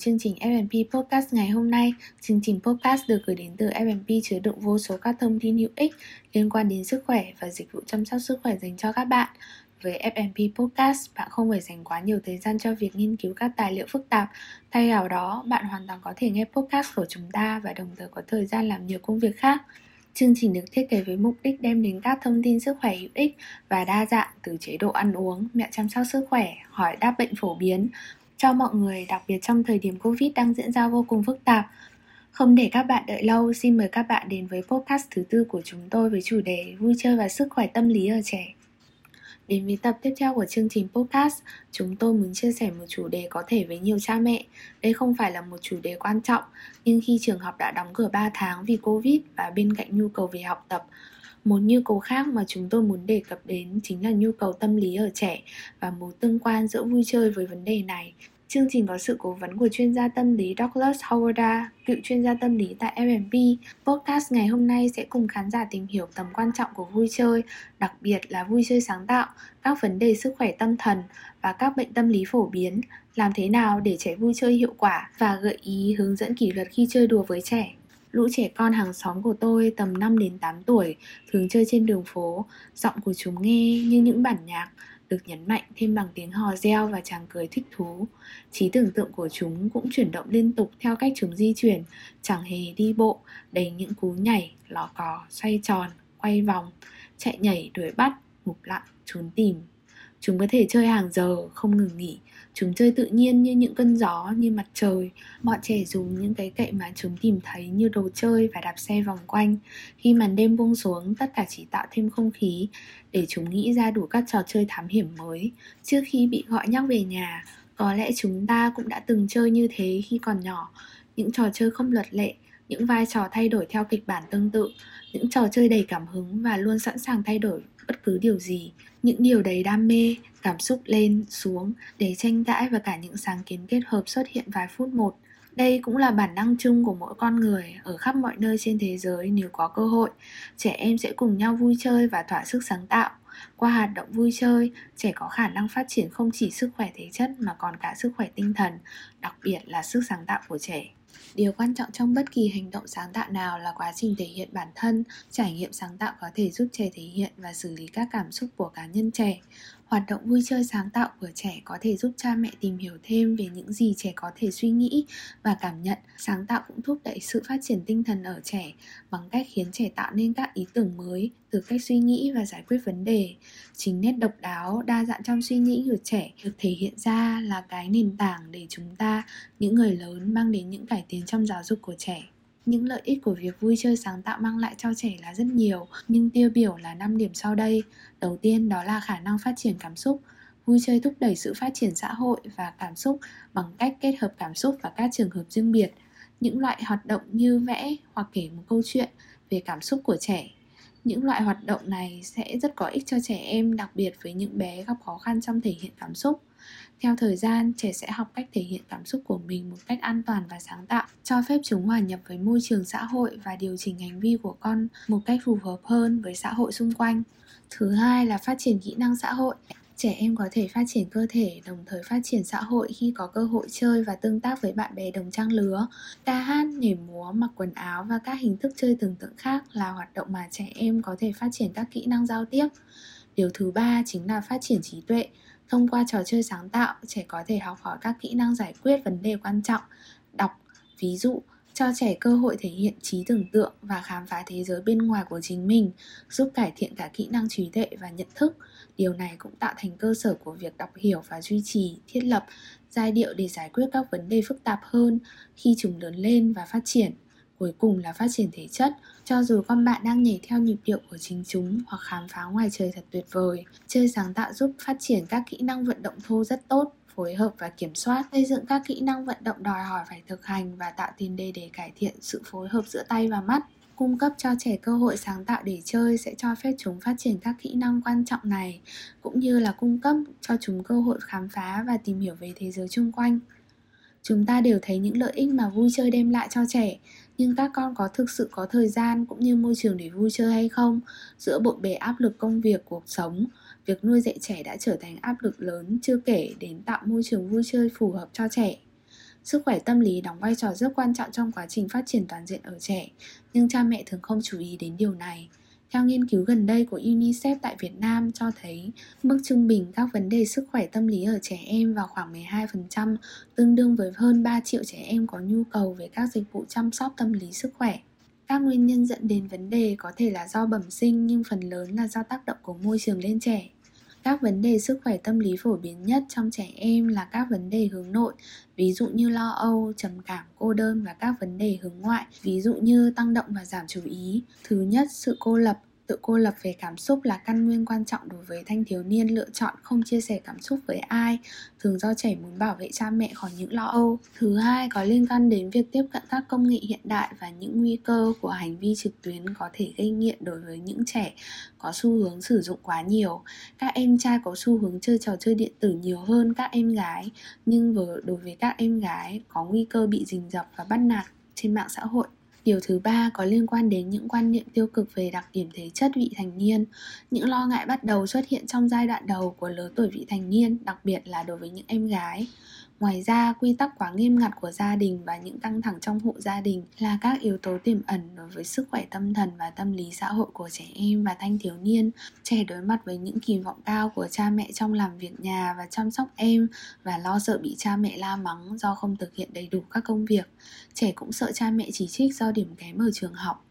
chương trình FMP Podcast ngày hôm nay. Chương trình podcast được gửi đến từ FMP chứa đựng vô số các thông tin hữu ích liên quan đến sức khỏe và dịch vụ chăm sóc sức khỏe dành cho các bạn. Với FMP Podcast, bạn không phải dành quá nhiều thời gian cho việc nghiên cứu các tài liệu phức tạp. Thay vào đó, bạn hoàn toàn có thể nghe podcast của chúng ta và đồng thời có thời gian làm nhiều công việc khác. Chương trình được thiết kế với mục đích đem đến các thông tin sức khỏe hữu ích và đa dạng từ chế độ ăn uống, mẹo chăm sóc sức khỏe, hỏi đáp bệnh phổ biến cho mọi người, đặc biệt trong thời điểm Covid đang diễn ra vô cùng phức tạp. Không để các bạn đợi lâu, xin mời các bạn đến với podcast thứ tư của chúng tôi với chủ đề vui chơi và sức khỏe tâm lý ở trẻ. Đến với tập tiếp theo của chương trình podcast, chúng tôi muốn chia sẻ một chủ đề có thể với nhiều cha mẹ. Đây không phải là một chủ đề quan trọng, nhưng khi trường học đã đóng cửa 3 tháng vì Covid và bên cạnh nhu cầu về học tập, một nhu cầu khác mà chúng tôi muốn đề cập đến chính là nhu cầu tâm lý ở trẻ và mối tương quan giữa vui chơi với vấn đề này. Chương trình có sự cố vấn của chuyên gia tâm lý Douglas Howarda, cựu chuyên gia tâm lý tại FMP. Podcast ngày hôm nay sẽ cùng khán giả tìm hiểu tầm quan trọng của vui chơi, đặc biệt là vui chơi sáng tạo, các vấn đề sức khỏe tâm thần và các bệnh tâm lý phổ biến, làm thế nào để trẻ vui chơi hiệu quả và gợi ý hướng dẫn kỷ luật khi chơi đùa với trẻ. Lũ trẻ con hàng xóm của tôi tầm 5 đến 8 tuổi thường chơi trên đường phố, giọng của chúng nghe như những bản nhạc, được nhấn mạnh thêm bằng tiếng hò reo và chàng cười thích thú. Trí tưởng tượng của chúng cũng chuyển động liên tục theo cách chúng di chuyển, chẳng hề đi bộ, đầy những cú nhảy, lò cò, xoay tròn, quay vòng, chạy nhảy, đuổi bắt, ngục lặng, trốn tìm. Chúng có thể chơi hàng giờ, không ngừng nghỉ, Chúng chơi tự nhiên như những cơn gió, như mặt trời. Bọn trẻ dùng những cái cậy mà chúng tìm thấy như đồ chơi và đạp xe vòng quanh. Khi màn đêm buông xuống, tất cả chỉ tạo thêm không khí để chúng nghĩ ra đủ các trò chơi thám hiểm mới. Trước khi bị gọi nhắc về nhà, có lẽ chúng ta cũng đã từng chơi như thế khi còn nhỏ. Những trò chơi không luật lệ, những vai trò thay đổi theo kịch bản tương tự, những trò chơi đầy cảm hứng và luôn sẵn sàng thay đổi bất cứ điều gì. Những điều đầy đam mê, cảm xúc lên, xuống để tranh cãi và cả những sáng kiến kết hợp xuất hiện vài phút một. Đây cũng là bản năng chung của mỗi con người ở khắp mọi nơi trên thế giới nếu có cơ hội. Trẻ em sẽ cùng nhau vui chơi và thỏa sức sáng tạo. Qua hoạt động vui chơi, trẻ có khả năng phát triển không chỉ sức khỏe thể chất mà còn cả sức khỏe tinh thần, đặc biệt là sức sáng tạo của trẻ điều quan trọng trong bất kỳ hành động sáng tạo nào là quá trình thể hiện bản thân, trải nghiệm sáng tạo có thể giúp trẻ thể hiện và xử lý các cảm xúc của cá nhân trẻ. Hoạt động vui chơi sáng tạo của trẻ có thể giúp cha mẹ tìm hiểu thêm về những gì trẻ có thể suy nghĩ và cảm nhận. Sáng tạo cũng thúc đẩy sự phát triển tinh thần ở trẻ bằng cách khiến trẻ tạo nên các ý tưởng mới từ cách suy nghĩ và giải quyết vấn đề. Chính nét độc đáo, đa dạng trong suy nghĩ của trẻ được thể hiện ra là cái nền tảng để chúng ta, những người lớn mang đến những cải tiến trong giáo dục của trẻ. Những lợi ích của việc vui chơi sáng tạo mang lại cho trẻ là rất nhiều, nhưng tiêu biểu là 5 điểm sau đây. Đầu tiên đó là khả năng phát triển cảm xúc. Vui chơi thúc đẩy sự phát triển xã hội và cảm xúc bằng cách kết hợp cảm xúc và các trường hợp riêng biệt. Những loại hoạt động như vẽ hoặc kể một câu chuyện về cảm xúc của trẻ những loại hoạt động này sẽ rất có ích cho trẻ em đặc biệt với những bé gặp khó khăn trong thể hiện cảm xúc theo thời gian, trẻ sẽ học cách thể hiện cảm xúc của mình một cách an toàn và sáng tạo, cho phép chúng hòa nhập với môi trường xã hội và điều chỉnh hành vi của con một cách phù hợp hơn với xã hội xung quanh. Thứ hai là phát triển kỹ năng xã hội. Trẻ em có thể phát triển cơ thể đồng thời phát triển xã hội khi có cơ hội chơi và tương tác với bạn bè đồng trang lứa. Ca hát, nhảy múa, mặc quần áo và các hình thức chơi tưởng tượng khác là hoạt động mà trẻ em có thể phát triển các kỹ năng giao tiếp. Điều thứ ba chính là phát triển trí tuệ. Thông qua trò chơi sáng tạo, trẻ có thể học hỏi các kỹ năng giải quyết vấn đề quan trọng, đọc, ví dụ, cho trẻ cơ hội thể hiện trí tưởng tượng và khám phá thế giới bên ngoài của chính mình, giúp cải thiện cả kỹ năng trí tuệ và nhận thức. Điều này cũng tạo thành cơ sở của việc đọc hiểu và duy trì, thiết lập giai điệu để giải quyết các vấn đề phức tạp hơn khi chúng lớn lên và phát triển. Cuối cùng là phát triển thể chất, cho dù con bạn đang nhảy theo nhịp điệu của chính chúng hoặc khám phá ngoài trời thật tuyệt vời. Chơi sáng tạo giúp phát triển các kỹ năng vận động thô rất tốt, phối hợp và kiểm soát, xây dựng các kỹ năng vận động đòi hỏi phải thực hành và tạo tiền đề để cải thiện sự phối hợp giữa tay và mắt. Cung cấp cho trẻ cơ hội sáng tạo để chơi sẽ cho phép chúng phát triển các kỹ năng quan trọng này cũng như là cung cấp cho chúng cơ hội khám phá và tìm hiểu về thế giới xung quanh. Chúng ta đều thấy những lợi ích mà vui chơi đem lại cho trẻ nhưng các con có thực sự có thời gian cũng như môi trường để vui chơi hay không giữa bộn bề áp lực công việc cuộc sống việc nuôi dạy trẻ đã trở thành áp lực lớn chưa kể đến tạo môi trường vui chơi phù hợp cho trẻ Sức khỏe tâm lý đóng vai trò rất quan trọng trong quá trình phát triển toàn diện ở trẻ, nhưng cha mẹ thường không chú ý đến điều này. Theo nghiên cứu gần đây của UNICEF tại Việt Nam cho thấy mức trung bình các vấn đề sức khỏe tâm lý ở trẻ em vào khoảng 12%, tương đương với hơn 3 triệu trẻ em có nhu cầu về các dịch vụ chăm sóc tâm lý sức khỏe. Các nguyên nhân dẫn đến vấn đề có thể là do bẩm sinh nhưng phần lớn là do tác động của môi trường lên trẻ. Các vấn đề sức khỏe tâm lý phổ biến nhất trong trẻ em là các vấn đề hướng nội, ví dụ như lo âu, trầm cảm, cô đơn và các vấn đề hướng ngoại, ví dụ như tăng động và giảm chú ý. Thứ nhất, sự cô lập Tự cô lập về cảm xúc là căn nguyên quan trọng đối với thanh thiếu niên lựa chọn không chia sẻ cảm xúc với ai, thường do trẻ muốn bảo vệ cha mẹ khỏi những lo âu. Thứ hai có liên quan đến việc tiếp cận các công nghệ hiện đại và những nguy cơ của hành vi trực tuyến có thể gây nghiện đối với những trẻ có xu hướng sử dụng quá nhiều. Các em trai có xu hướng chơi trò chơi điện tử nhiều hơn các em gái, nhưng đối với các em gái có nguy cơ bị rình rập và bắt nạt trên mạng xã hội. Điều thứ ba có liên quan đến những quan niệm tiêu cực về đặc điểm thể chất vị thành niên. Những lo ngại bắt đầu xuất hiện trong giai đoạn đầu của lứa tuổi vị thành niên, đặc biệt là đối với những em gái. Ngoài ra, quy tắc quá nghiêm ngặt của gia đình và những căng thẳng trong hộ gia đình là các yếu tố tiềm ẩn đối với sức khỏe tâm thần và tâm lý xã hội của trẻ em và thanh thiếu niên. Trẻ đối mặt với những kỳ vọng cao của cha mẹ trong làm việc nhà và chăm sóc em và lo sợ bị cha mẹ la mắng do không thực hiện đầy đủ các công việc. Trẻ cũng sợ cha mẹ chỉ trích do điểm kém ở trường học.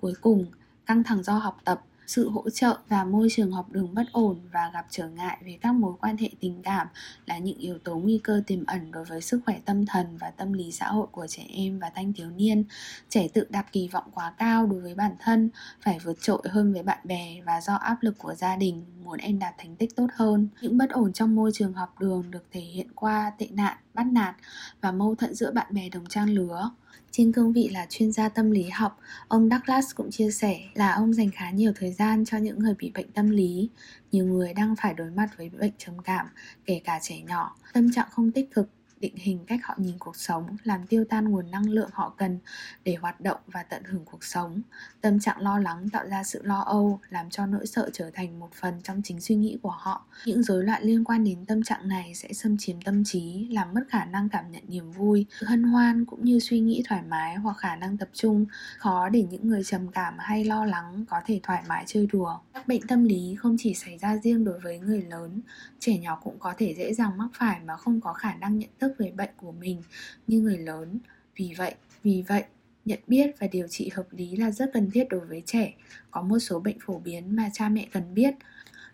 Cuối cùng, căng thẳng do học tập sự hỗ trợ và môi trường học đường bất ổn và gặp trở ngại về các mối quan hệ tình cảm là những yếu tố nguy cơ tiềm ẩn đối với sức khỏe tâm thần và tâm lý xã hội của trẻ em và thanh thiếu niên. Trẻ tự đặt kỳ vọng quá cao đối với bản thân, phải vượt trội hơn với bạn bè và do áp lực của gia đình muốn em đạt thành tích tốt hơn. Những bất ổn trong môi trường học đường được thể hiện qua tệ nạn, bắt nạt và mâu thuẫn giữa bạn bè đồng trang lứa. Trên cương vị là chuyên gia tâm lý học, ông Douglas cũng chia sẻ là ông dành khá nhiều thời gian cho những người bị bệnh tâm lý. Nhiều người đang phải đối mặt với bệnh trầm cảm, kể cả trẻ nhỏ, tâm trạng không tích cực định hình cách họ nhìn cuộc sống, làm tiêu tan nguồn năng lượng họ cần để hoạt động và tận hưởng cuộc sống. Tâm trạng lo lắng tạo ra sự lo âu, làm cho nỗi sợ trở thành một phần trong chính suy nghĩ của họ. Những rối loạn liên quan đến tâm trạng này sẽ xâm chiếm tâm trí, làm mất khả năng cảm nhận niềm vui, hân hoan cũng như suy nghĩ thoải mái hoặc khả năng tập trung, khó để những người trầm cảm hay lo lắng có thể thoải mái chơi đùa. Các bệnh tâm lý không chỉ xảy ra riêng đối với người lớn, trẻ nhỏ cũng có thể dễ dàng mắc phải mà không có khả năng nhận thức thức về bệnh của mình như người lớn. Vì vậy, vì vậy, nhận biết và điều trị hợp lý là rất cần thiết đối với trẻ. Có một số bệnh phổ biến mà cha mẹ cần biết.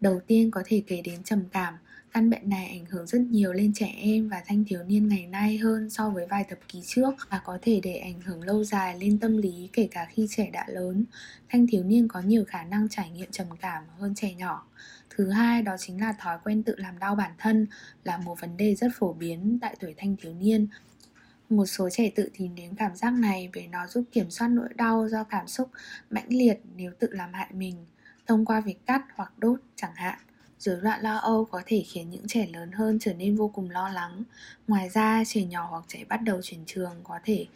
Đầu tiên có thể kể đến trầm cảm. Căn bệnh này ảnh hưởng rất nhiều lên trẻ em và thanh thiếu niên ngày nay hơn so với vài thập kỷ trước và có thể để ảnh hưởng lâu dài lên tâm lý kể cả khi trẻ đã lớn. Thanh thiếu niên có nhiều khả năng trải nghiệm trầm cảm hơn trẻ nhỏ. Thứ hai đó chính là thói quen tự làm đau bản thân là một vấn đề rất phổ biến tại tuổi thanh thiếu niên. Một số trẻ tự tìm đến cảm giác này vì nó giúp kiểm soát nỗi đau do cảm xúc mãnh liệt nếu tự làm hại mình thông qua việc cắt hoặc đốt chẳng hạn. Rối loạn lo âu có thể khiến những trẻ lớn hơn trở nên vô cùng lo lắng. Ngoài ra, trẻ nhỏ hoặc trẻ bắt đầu chuyển trường có thể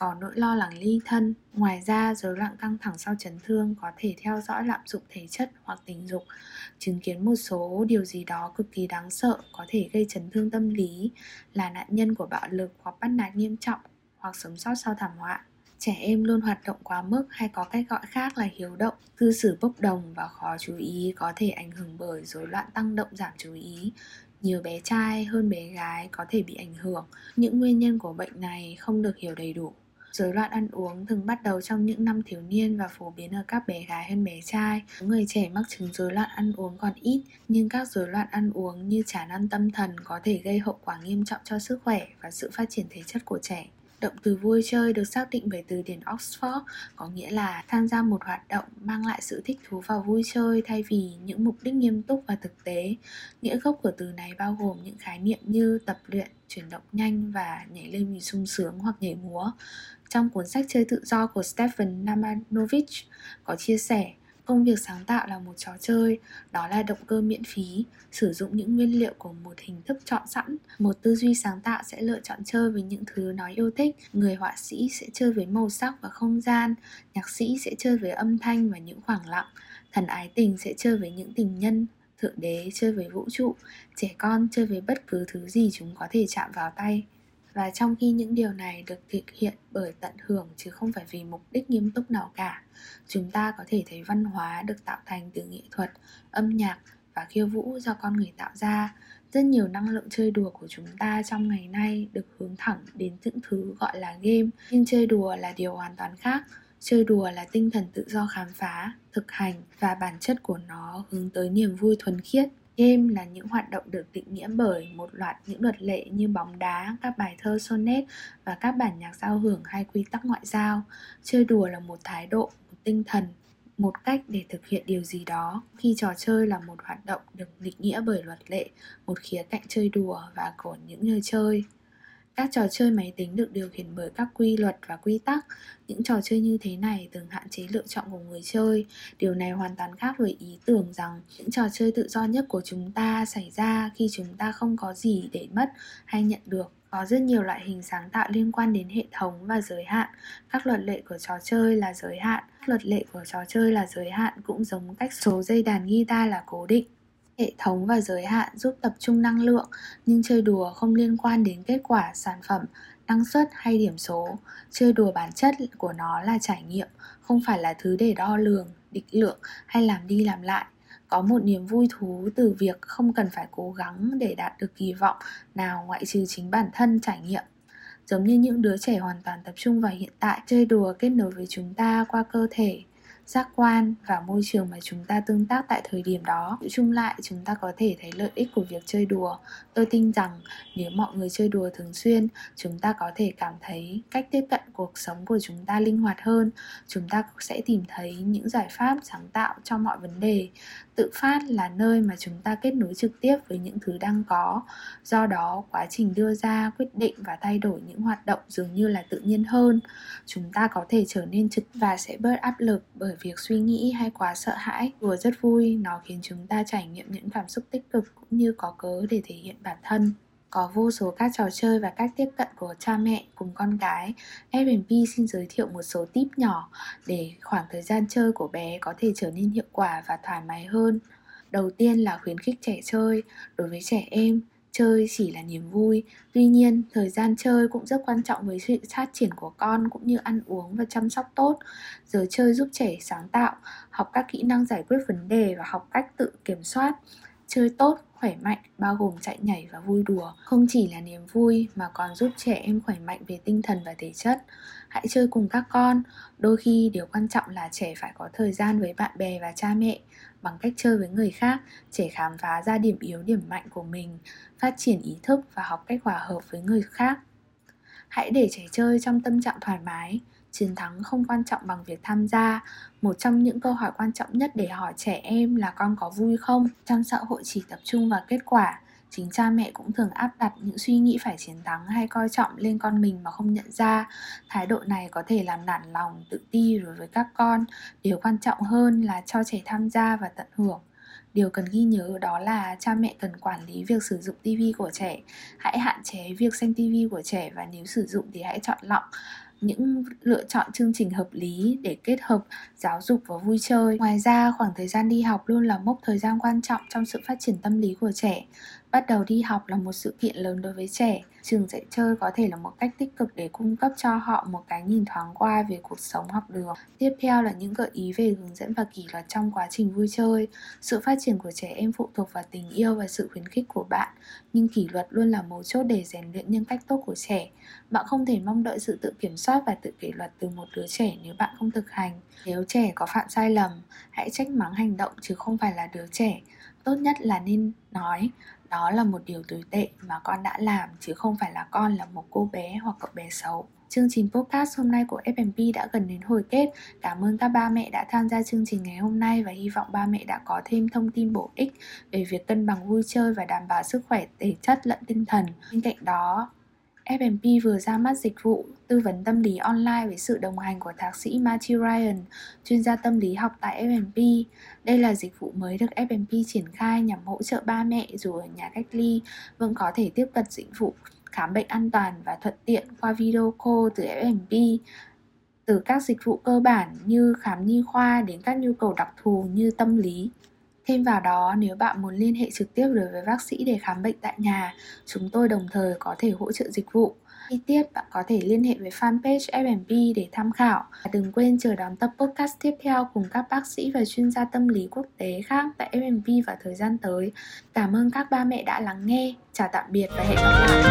có nỗi lo lắng ly thân. Ngoài ra, rối loạn căng thẳng sau chấn thương có thể theo dõi lạm dụng thể chất hoặc tình dục, chứng kiến một số điều gì đó cực kỳ đáng sợ có thể gây chấn thương tâm lý, là nạn nhân của bạo lực hoặc bắt nạt nghiêm trọng hoặc sống sót sau thảm họa. Trẻ em luôn hoạt động quá mức hay có cách gọi khác là hiếu động, cư xử bốc đồng và khó chú ý có thể ảnh hưởng bởi rối loạn tăng động giảm chú ý, nhiều bé trai hơn bé gái có thể bị ảnh hưởng. Những nguyên nhân của bệnh này không được hiểu đầy đủ. Rối loạn ăn uống thường bắt đầu trong những năm thiếu niên và phổ biến ở các bé gái hơn bé trai. Người trẻ mắc chứng rối loạn ăn uống còn ít, nhưng các rối loạn ăn uống như chán ăn tâm thần có thể gây hậu quả nghiêm trọng cho sức khỏe và sự phát triển thể chất của trẻ. Động từ vui chơi được xác định bởi từ điển Oxford có nghĩa là tham gia một hoạt động mang lại sự thích thú và vui chơi thay vì những mục đích nghiêm túc và thực tế. Nghĩa gốc của từ này bao gồm những khái niệm như tập luyện, chuyển động nhanh và nhảy lên vì sung sướng hoặc nhảy múa. Trong cuốn sách Chơi tự do của Stephen Namanovich có chia sẻ, công việc sáng tạo là một trò chơi, đó là động cơ miễn phí, sử dụng những nguyên liệu của một hình thức chọn sẵn, một tư duy sáng tạo sẽ lựa chọn chơi với những thứ nó yêu thích, người họa sĩ sẽ chơi với màu sắc và không gian, nhạc sĩ sẽ chơi với âm thanh và những khoảng lặng, thần ái tình sẽ chơi với những tình nhân, thượng đế chơi với vũ trụ, trẻ con chơi với bất cứ thứ gì chúng có thể chạm vào tay và trong khi những điều này được thực hiện bởi tận hưởng chứ không phải vì mục đích nghiêm túc nào cả, chúng ta có thể thấy văn hóa được tạo thành từ nghệ thuật, âm nhạc và khiêu vũ do con người tạo ra. Rất nhiều năng lượng chơi đùa của chúng ta trong ngày nay được hướng thẳng đến những thứ gọi là game, nhưng chơi đùa là điều hoàn toàn khác. Chơi đùa là tinh thần tự do khám phá, thực hành và bản chất của nó hướng tới niềm vui thuần khiết. Game là những hoạt động được định nghĩa bởi một loạt những luật lệ như bóng đá, các bài thơ sonnet và các bản nhạc giao hưởng hay quy tắc ngoại giao. Chơi đùa là một thái độ, một tinh thần, một cách để thực hiện điều gì đó khi trò chơi là một hoạt động được định nghĩa bởi luật lệ một khía cạnh chơi đùa và của những người chơi các trò chơi máy tính được điều khiển bởi các quy luật và quy tắc. Những trò chơi như thế này thường hạn chế lựa chọn của người chơi. Điều này hoàn toàn khác với ý tưởng rằng những trò chơi tự do nhất của chúng ta xảy ra khi chúng ta không có gì để mất hay nhận được. Có rất nhiều loại hình sáng tạo liên quan đến hệ thống và giới hạn. Các luật lệ của trò chơi là giới hạn. Các luật lệ của trò chơi là giới hạn cũng giống cách số dây đàn guitar là cố định hệ thống và giới hạn giúp tập trung năng lượng, nhưng chơi đùa không liên quan đến kết quả, sản phẩm, năng suất hay điểm số. Chơi đùa bản chất của nó là trải nghiệm, không phải là thứ để đo lường, định lượng hay làm đi làm lại. Có một niềm vui thú từ việc không cần phải cố gắng để đạt được kỳ vọng nào ngoại trừ chính bản thân trải nghiệm. Giống như những đứa trẻ hoàn toàn tập trung vào hiện tại, chơi đùa kết nối với chúng ta qua cơ thể giác quan và môi trường mà chúng ta tương tác tại thời điểm đó. Chung lại, chúng ta có thể thấy lợi ích của việc chơi đùa. Tôi tin rằng nếu mọi người chơi đùa thường xuyên, chúng ta có thể cảm thấy cách tiếp cận cuộc sống của chúng ta linh hoạt hơn. Chúng ta sẽ tìm thấy những giải pháp sáng tạo cho mọi vấn đề tự phát là nơi mà chúng ta kết nối trực tiếp với những thứ đang có. Do đó, quá trình đưa ra quyết định và thay đổi những hoạt động dường như là tự nhiên hơn. Chúng ta có thể trở nên trực và sẽ bớt áp lực bởi việc suy nghĩ hay quá sợ hãi. Vừa rất vui, nó khiến chúng ta trải nghiệm những cảm xúc tích cực cũng như có cớ để thể hiện bản thân có vô số các trò chơi và cách tiếp cận của cha mẹ cùng con cái. F&B xin giới thiệu một số tip nhỏ để khoảng thời gian chơi của bé có thể trở nên hiệu quả và thoải mái hơn. Đầu tiên là khuyến khích trẻ chơi. Đối với trẻ em, chơi chỉ là niềm vui. Tuy nhiên, thời gian chơi cũng rất quan trọng với sự phát triển của con cũng như ăn uống và chăm sóc tốt. Giờ chơi giúp trẻ sáng tạo, học các kỹ năng giải quyết vấn đề và học cách tự kiểm soát. Chơi tốt khỏe mạnh, bao gồm chạy nhảy và vui đùa. Không chỉ là niềm vui mà còn giúp trẻ em khỏe mạnh về tinh thần và thể chất. Hãy chơi cùng các con. Đôi khi, điều quan trọng là trẻ phải có thời gian với bạn bè và cha mẹ bằng cách chơi với người khác. Trẻ khám phá ra điểm yếu, điểm mạnh của mình, phát triển ý thức và học cách hòa hợp với người khác. Hãy để trẻ chơi trong tâm trạng thoải mái chiến thắng không quan trọng bằng việc tham gia. Một trong những câu hỏi quan trọng nhất để hỏi trẻ em là con có vui không? Trong xã hội chỉ tập trung vào kết quả. Chính cha mẹ cũng thường áp đặt những suy nghĩ phải chiến thắng hay coi trọng lên con mình mà không nhận ra. Thái độ này có thể làm nản lòng, tự ti đối với các con. Điều quan trọng hơn là cho trẻ tham gia và tận hưởng. Điều cần ghi nhớ đó là cha mẹ cần quản lý việc sử dụng TV của trẻ. Hãy hạn chế việc xem TV của trẻ và nếu sử dụng thì hãy chọn lọc những lựa chọn chương trình hợp lý để kết hợp giáo dục và vui chơi. Ngoài ra, khoảng thời gian đi học luôn là mốc thời gian quan trọng trong sự phát triển tâm lý của trẻ. Bắt đầu đi học là một sự kiện lớn đối với trẻ. Trường dạy chơi có thể là một cách tích cực để cung cấp cho họ một cái nhìn thoáng qua về cuộc sống học đường. Tiếp theo là những gợi ý về hướng dẫn và kỷ luật trong quá trình vui chơi. Sự phát triển của trẻ em phụ thuộc vào tình yêu và sự khuyến khích của bạn, nhưng kỷ luật luôn là mấu chốt để rèn luyện nhân cách tốt của trẻ. Bạn không thể mong đợi sự tự kiểm soát và tự kỷ luật từ một đứa trẻ nếu bạn không thực hành. Nếu trẻ có phạm sai lầm, hãy trách mắng hành động chứ không phải là đứa trẻ. Tốt nhất là nên nói đó là một điều tồi tệ mà con đã làm chứ không phải là con là một cô bé hoặc cậu bé xấu. Chương trình podcast hôm nay của FMP đã gần đến hồi kết. Cảm ơn các ba mẹ đã tham gia chương trình ngày hôm nay và hy vọng ba mẹ đã có thêm thông tin bổ ích về việc cân bằng vui chơi và đảm bảo sức khỏe thể chất lẫn tinh thần. Bên cạnh đó, FMP vừa ra mắt dịch vụ tư vấn tâm lý online với sự đồng hành của thạc sĩ Matthew Ryan, chuyên gia tâm lý học tại FMP. Đây là dịch vụ mới được FMP triển khai nhằm hỗ trợ ba mẹ dù ở nhà cách ly vẫn có thể tiếp cận dịch vụ khám bệnh an toàn và thuận tiện qua video call từ FMP từ các dịch vụ cơ bản như khám nhi khoa đến các nhu cầu đặc thù như tâm lý. Thêm vào đó, nếu bạn muốn liên hệ trực tiếp đối với bác sĩ để khám bệnh tại nhà, chúng tôi đồng thời có thể hỗ trợ dịch vụ. Chi tiết bạn có thể liên hệ với fanpage F&B để tham khảo. Và đừng quên chờ đón tập podcast tiếp theo cùng các bác sĩ và chuyên gia tâm lý quốc tế khác tại F&B vào thời gian tới. Cảm ơn các ba mẹ đã lắng nghe. Chào tạm biệt và hẹn gặp lại.